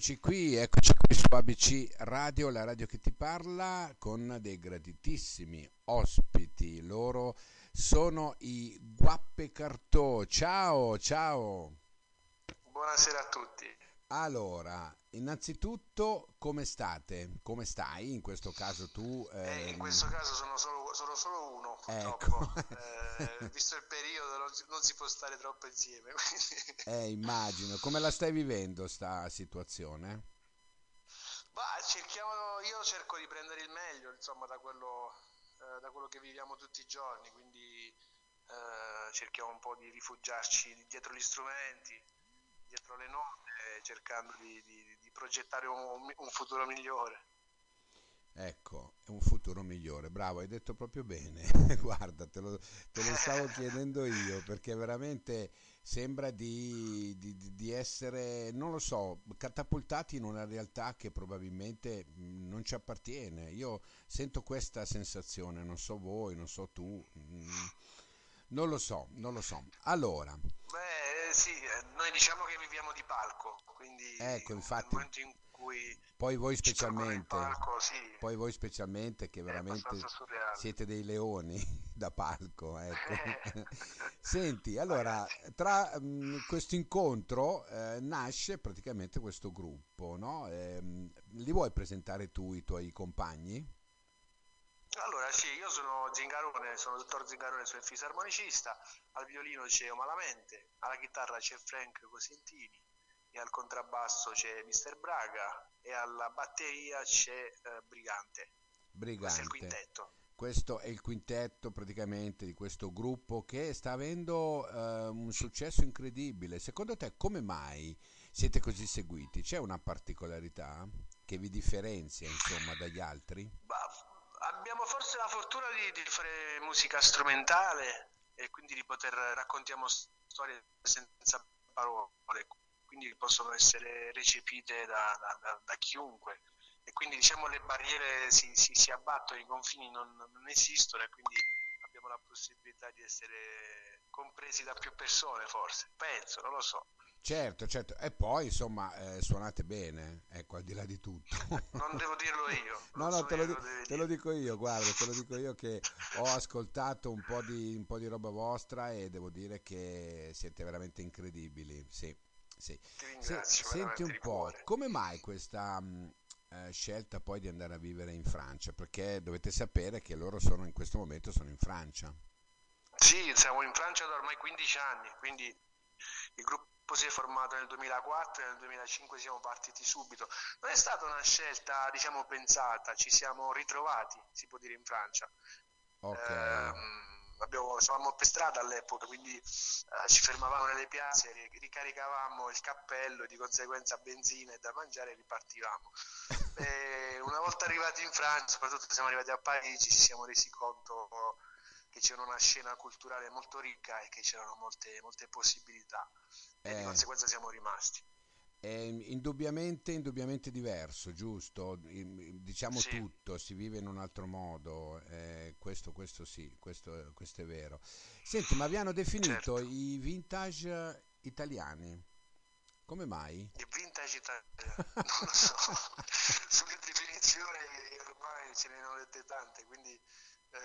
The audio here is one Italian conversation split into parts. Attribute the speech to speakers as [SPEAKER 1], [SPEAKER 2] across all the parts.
[SPEAKER 1] Eccoci qui, eccoci qui su ABC Radio, la radio che ti parla, con dei graditissimi ospiti. Loro sono i Guappe Cartò. Ciao, ciao.
[SPEAKER 2] Buonasera a tutti.
[SPEAKER 1] Allora, innanzitutto come state? Come stai? In questo caso tu...
[SPEAKER 2] Eh, in questo caso sono solo, sono solo uno,
[SPEAKER 1] Ecco.
[SPEAKER 2] eh, visto il periodo non si, non si, può stare troppo insieme. Quindi...
[SPEAKER 1] Eh, immagino. Come la stai vivendo sta situazione?
[SPEAKER 2] Bah, cerchiamo, io cerco di prendere il meglio, insomma, da quello, eh, da quello che viviamo tutti i giorni, quindi eh, cerchiamo un po' di rifugiarci dietro gli strumenti, dietro le note, cercando di, di, di progettare un, un, futuro migliore.
[SPEAKER 1] Ecco, un futuro migliore, bravo, hai detto proprio bene, guarda, te lo, te lo, stavo chiedendo io, perché veramente sembra di, di, di, essere, non lo so, catapultati in una realtà che probabilmente non ci appartiene. Io sento questa sensazione, non so voi, non so tu, non lo so, non lo so. Allora...
[SPEAKER 2] Beh, sì, noi diciamo che viviamo di palco, quindi
[SPEAKER 1] ecco, infatti, nel
[SPEAKER 2] momento in cui
[SPEAKER 1] poi voi specialmente,
[SPEAKER 2] palco, sì,
[SPEAKER 1] poi voi specialmente che veramente siete dei leoni da palco, ecco. Senti, allora, tra um, questo incontro eh, nasce praticamente questo gruppo, no? Eh, li vuoi presentare tu i tuoi compagni?
[SPEAKER 2] Allora sì, io sono Zingarone, sono il dottor Zingarone, sono il fisarmonicista, al violino c'è Malamente, alla chitarra c'è Frank Cosentini e al contrabbasso c'è Mister Braga e alla batteria c'è eh, Brigante.
[SPEAKER 1] Brigante.
[SPEAKER 2] Questo è il quintetto.
[SPEAKER 1] Questo è il quintetto praticamente di questo gruppo che sta avendo eh, un successo incredibile. Secondo te come mai siete così seguiti? C'è una particolarità che vi differenzia insomma dagli altri?
[SPEAKER 2] Fortuna di, di, fare musica strumentale e quindi di poter raccontiamo storie senza parole, quindi possono essere recepite da, da, da chiunque e quindi diciamo le barriere si, si, si abbattono, i confini non, non, esistono e quindi abbiamo la possibilità di essere compresi da più persone forse, penso, non lo so.
[SPEAKER 1] Certo, certo, e poi insomma eh, suonate bene, ecco, al di là di tutto.
[SPEAKER 2] non devo dirlo io.
[SPEAKER 1] no, no, te lo, te lo, dico io, guarda, te lo dico io che ho ascoltato un po, di, un po' di roba vostra e devo dire che siete veramente incredibili, sì. sì. Se, senti un po', come mai questa mh, eh, scelta poi di andare a vivere in Francia? Perché dovete sapere che loro sono in questo momento sono in Francia.
[SPEAKER 2] Sì, siamo in Francia da ormai 15 anni, quindi il gruppo si è formato nel 2004 e nel 2005 siamo partiti subito. Non è stata una scelta, diciamo, pensata, ci siamo ritrovati, si può dire, in Francia.
[SPEAKER 1] Okay.
[SPEAKER 2] Eh, abbiamo, stavamo per strada all'epoca, quindi eh, ci fermavamo nelle piazze, ricaricavamo il cappello e di conseguenza benzina e da mangiare e ripartivamo. e una volta arrivati in Francia, soprattutto siamo arrivati a Parigi, ci siamo resi conto che c'era una scena culturale molto ricca e che c'erano molte, molte possibilità e
[SPEAKER 1] Eh.
[SPEAKER 2] di conseguenza siamo rimasti.
[SPEAKER 1] È indubbiamente, indubbiamente diverso, giusto? I- Diciamo
[SPEAKER 2] Sì.
[SPEAKER 1] tutto, si vive in un altro modo, eh, questo, questo sì, questo, questo è vero. Senti, ma vi hanno definito
[SPEAKER 2] Certo.
[SPEAKER 1] i vintage italiani, come mai?
[SPEAKER 2] Il vintage italiano, non lo so, sulle definizioni ormai ce ne hanno dette tante, quindi eh,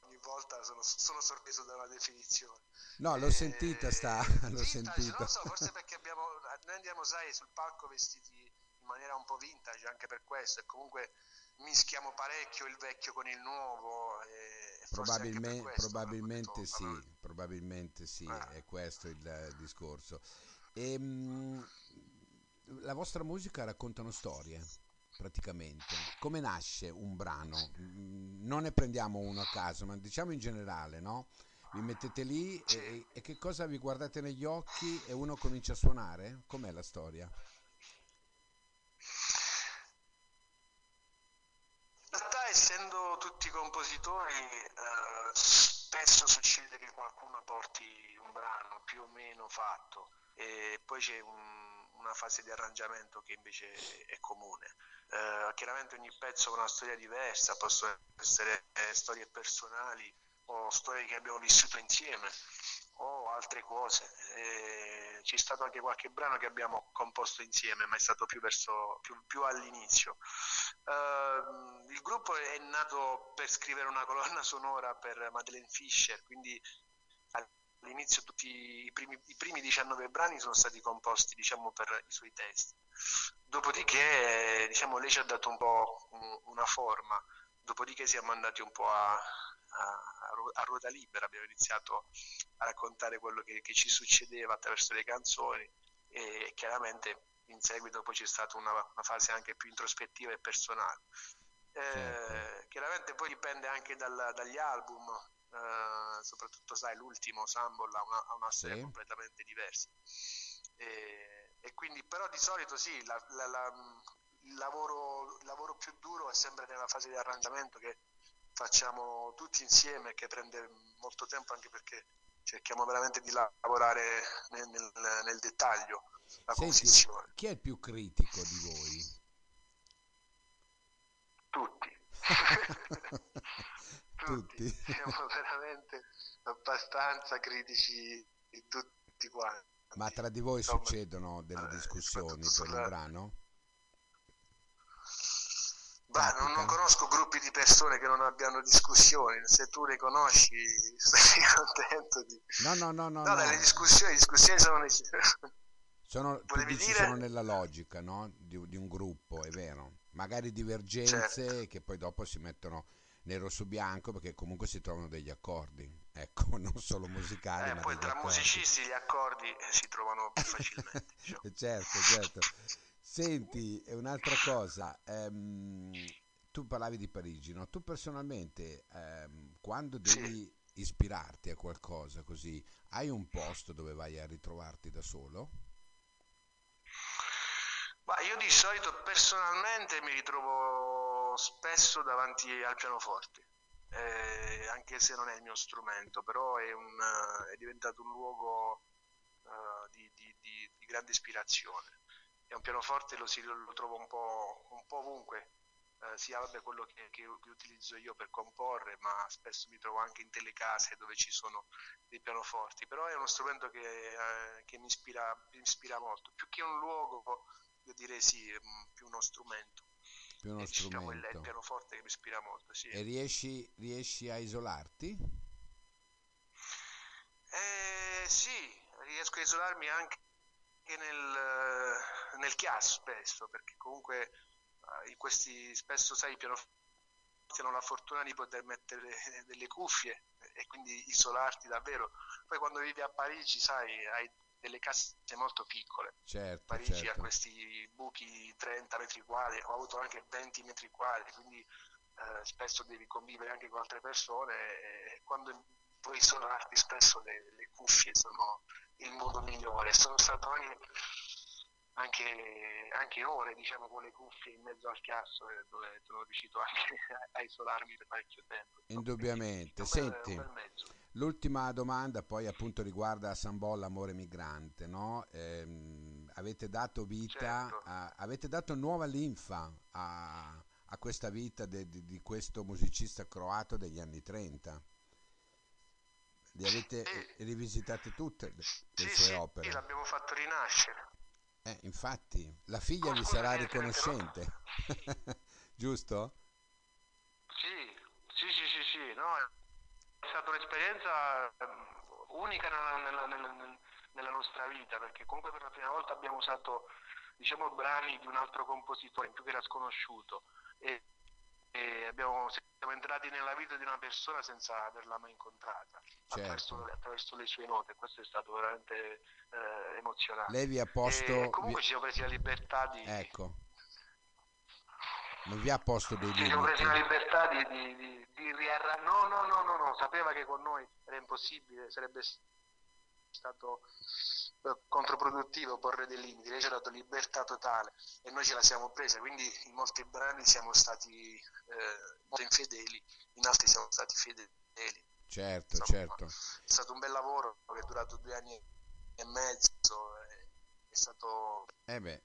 [SPEAKER 2] ogni volta sono, sono sorpreso da una definizione.
[SPEAKER 1] No, l'ho
[SPEAKER 2] Eh,
[SPEAKER 1] sentita sta, l'ho
[SPEAKER 2] vintage,
[SPEAKER 1] sentita.
[SPEAKER 2] Non lo so, forse perché abbiamo, noi andiamo, sai, sul palco vestiti in maniera un po' vintage anche per questo e comunque mischiamo parecchio il vecchio con il nuovo. E forse anche per
[SPEAKER 1] Probabilme-
[SPEAKER 2] questo
[SPEAKER 1] probabilmente
[SPEAKER 2] hanno
[SPEAKER 1] sì,
[SPEAKER 2] detto,
[SPEAKER 1] probabilmente sì,
[SPEAKER 2] Ah.
[SPEAKER 1] è questo il discorso. Ehm, la vostra musica raccontano storie, praticamente. Come nasce un brano? Mm, Non ne prendiamo uno a caso, ma diciamo in generale, no? Vi mettete lì e, e che cosa vi guardate negli occhi e uno comincia a suonare? Com'è la storia?
[SPEAKER 2] In realtà, essendo tutti compositori, eh, spesso succede che qualcuno porti un brano più o meno fatto e poi c'è un- una fase di arrangiamento che invece è comune. Eh, chiaramente ogni pezzo ha una storia diversa, possono essere eh, storie personali o storie che abbiamo vissuto insieme o altre cose. E c'è stato anche qualche brano che abbiamo composto insieme, ma è stato più, verso, più, più all'inizio. Uh, il gruppo è nato per scrivere una colonna sonora per Madeleine Fischer, quindi all'inizio tutti i primi, i primi 19 brani sono stati composti diciamo, per i suoi testi. Dopodiché diciamo, lei ci ha dato un po' una forma, dopodiché siamo andati un po' a, a, a ruota libera, abbiamo iniziato a raccontare quello che, che, ci succedeva attraverso le canzoni e chiaramente in seguito poi c'è stata una, una fase anche più introspettiva e personale. Eh, certo. Chiaramente poi dipende anche dal, dagli album, eh, soprattutto sai l'ultimo Sambol ha una, una storia sì. completamente diversa e, e, quindi però di solito sì la, la, la, il, lavoro, il lavoro più duro è sempre nella fase di arrangiamento che facciamo tutti insieme che prende molto tempo anche perché cerchiamo veramente di lavorare nel, nel, nel dettaglio la Senti, composizione
[SPEAKER 1] chi è il più critico di voi?
[SPEAKER 2] tutti tutti. Siamo veramente abbastanza critici tutti quanti.
[SPEAKER 1] Ma tra di voi Insomma, succedono delle eh, discussioni per sulla... un brano?
[SPEAKER 2] Bah, non, non, conosco gruppi di persone che non abbiano discussioni, se tu le conosci stai contento di...
[SPEAKER 1] No, no, no, no.
[SPEAKER 2] No, no. le discussioni, discussioni sono...
[SPEAKER 1] Sono, dire? sono nella logica no? di, di, un gruppo, è vero. Magari divergenze certo. che poi dopo si mettono nero su bianco perché comunque si trovano degli accordi, ecco, non solo musicali.
[SPEAKER 2] Eh,
[SPEAKER 1] ma
[SPEAKER 2] poi tra
[SPEAKER 1] accordi.
[SPEAKER 2] musicisti gli accordi eh, si trovano più facilmente.
[SPEAKER 1] diciamo. certo, certo. Senti, un'altra cosa, ehm, tu parlavi di Parigi, no? Tu personalmente, ehm, quando devi sì. ispirarti a qualcosa così, hai un posto dove vai a ritrovarti da solo?
[SPEAKER 2] Ma io di solito personalmente mi ritrovo spesso davanti al pianoforte, eh, anche se non è il mio strumento, però è, un, è diventato un luogo uh, di, di, di, di, grande ispirazione. E un pianoforte lo, si, lo trovo un po', un po ovunque, uh, sia vabbè, quello che, che, che, utilizzo io per comporre, ma spesso mi trovo anche in telecase dove ci sono dei pianoforti, però è uno strumento che, uh, che mi, ispira, mi ispira molto, più che un luogo, io direi sì, più uno strumento
[SPEAKER 1] più uno strumento.
[SPEAKER 2] Diciamo, il pianoforte che mi ispira molto, sì.
[SPEAKER 1] E riesci, riesci a isolarti?
[SPEAKER 2] Eh, sì, riesco a isolarmi anche nel, nel chiasso spesso, perché comunque uh, in questi spesso sai i pianoforti hanno la fortuna di poter mettere delle cuffie e quindi isolarti davvero. Poi quando vivi a Parigi, sai, hai delle casse molto piccole.
[SPEAKER 1] Certo,
[SPEAKER 2] Parigi
[SPEAKER 1] certo.
[SPEAKER 2] ha questi buchi 30 metri quadri, ho avuto anche 20 metri quadri, quindi eh, spesso devi convivere anche con altre persone e quando puoi isolarti spesso le, le, cuffie sono il modo migliore. Sono stato anche, anche, anche, ore diciamo, con le cuffie in mezzo al chiasso eh, dove sono riuscito anche a isolarmi per parecchio tempo.
[SPEAKER 1] Indubbiamente. Senti, L'ultima domanda poi appunto riguarda San Bolla, Amore Migrante, no? eh, avete dato vita, certo. a, avete dato nuova linfa a, a questa vita de, de, di questo musicista croato degli anni 30. Le avete sì. rivisitate tutte le,
[SPEAKER 2] sì,
[SPEAKER 1] sue opere?
[SPEAKER 2] Sì, l'abbiamo fatto rinascere.
[SPEAKER 1] Eh, infatti, la figlia vi sarà riconoscente, giusto?
[SPEAKER 2] Sì, sì, sì, sì, sì, no, è stata un'esperienza ehm, unica nella, nella, nella, nostra vita perché comunque per la prima volta abbiamo usato diciamo, brani di un altro compositore in più che era sconosciuto. E, e abbiamo, siamo entrati nella vita di una persona senza averla mai incontrata certo. attraverso, attraverso, le sue note questo è stato veramente eh, emozionante
[SPEAKER 1] lei vi ha posto
[SPEAKER 2] e comunque vi... ci siamo presi la libertà di
[SPEAKER 1] ecco non vi ha posto dei limiti
[SPEAKER 2] ci siamo presi la libertà di, di, di di riarrangiare. No, no, no, no, no, sapeva che con noi era impossibile, sarebbe stato controproduttivo porre dei limiti, lei ci ha dato libertà totale e noi ce la siamo presa, quindi in molti brani siamo stati eh, molto infedeli, in altri siamo stati fedeli.
[SPEAKER 1] Certo, Insomma, certo.
[SPEAKER 2] È stato un bel lavoro che è durato due anni e mezzo, è, è stato...
[SPEAKER 1] Eh beh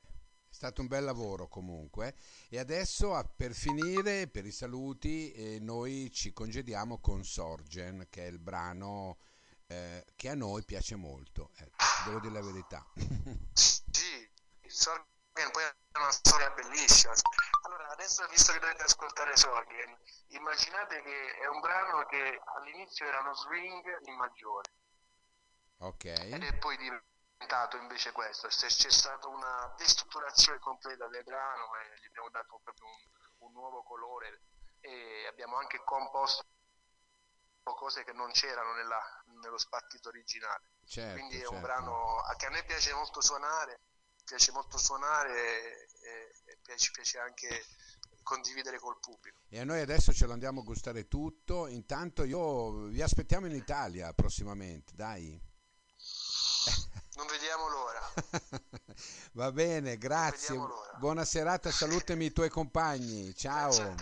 [SPEAKER 1] è stato un bel lavoro comunque e adesso per finire, per i saluti, eh, noi ci congediamo con Sorgen che è il brano eh, che a noi piace molto, ecco, devo dire la verità.
[SPEAKER 2] sì, Sorgen poi è una storia bellissima. Allora, adesso visto che dovete ascoltare Sorgen, immaginate che è un brano che all'inizio era uno swing in maggiore.
[SPEAKER 1] Ok.
[SPEAKER 2] Ed è poi diventato invece questo, c'è stata una destrutturazione completa del brano e gli abbiamo dato proprio un, un nuovo colore e abbiamo anche composto cose che non c'erano nella, nello spartito originale.
[SPEAKER 1] Certo,
[SPEAKER 2] Quindi è
[SPEAKER 1] certo.
[SPEAKER 2] un brano che a me piace molto suonare, piace molto suonare e, e piace, piace anche condividere col pubblico.
[SPEAKER 1] E a noi adesso ce lo andiamo a gustare tutto. Intanto io vi aspettiamo in Italia prossimamente, dai.
[SPEAKER 2] Non vediamo l'ora.
[SPEAKER 1] Va bene, grazie. Buona serata, salutami i tuoi compagni. Ciao.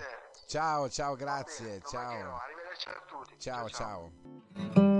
[SPEAKER 1] Ciao, ciao, grazie. Ciao.
[SPEAKER 2] Arrivederci a tutti.
[SPEAKER 1] ciao. ciao. ciao.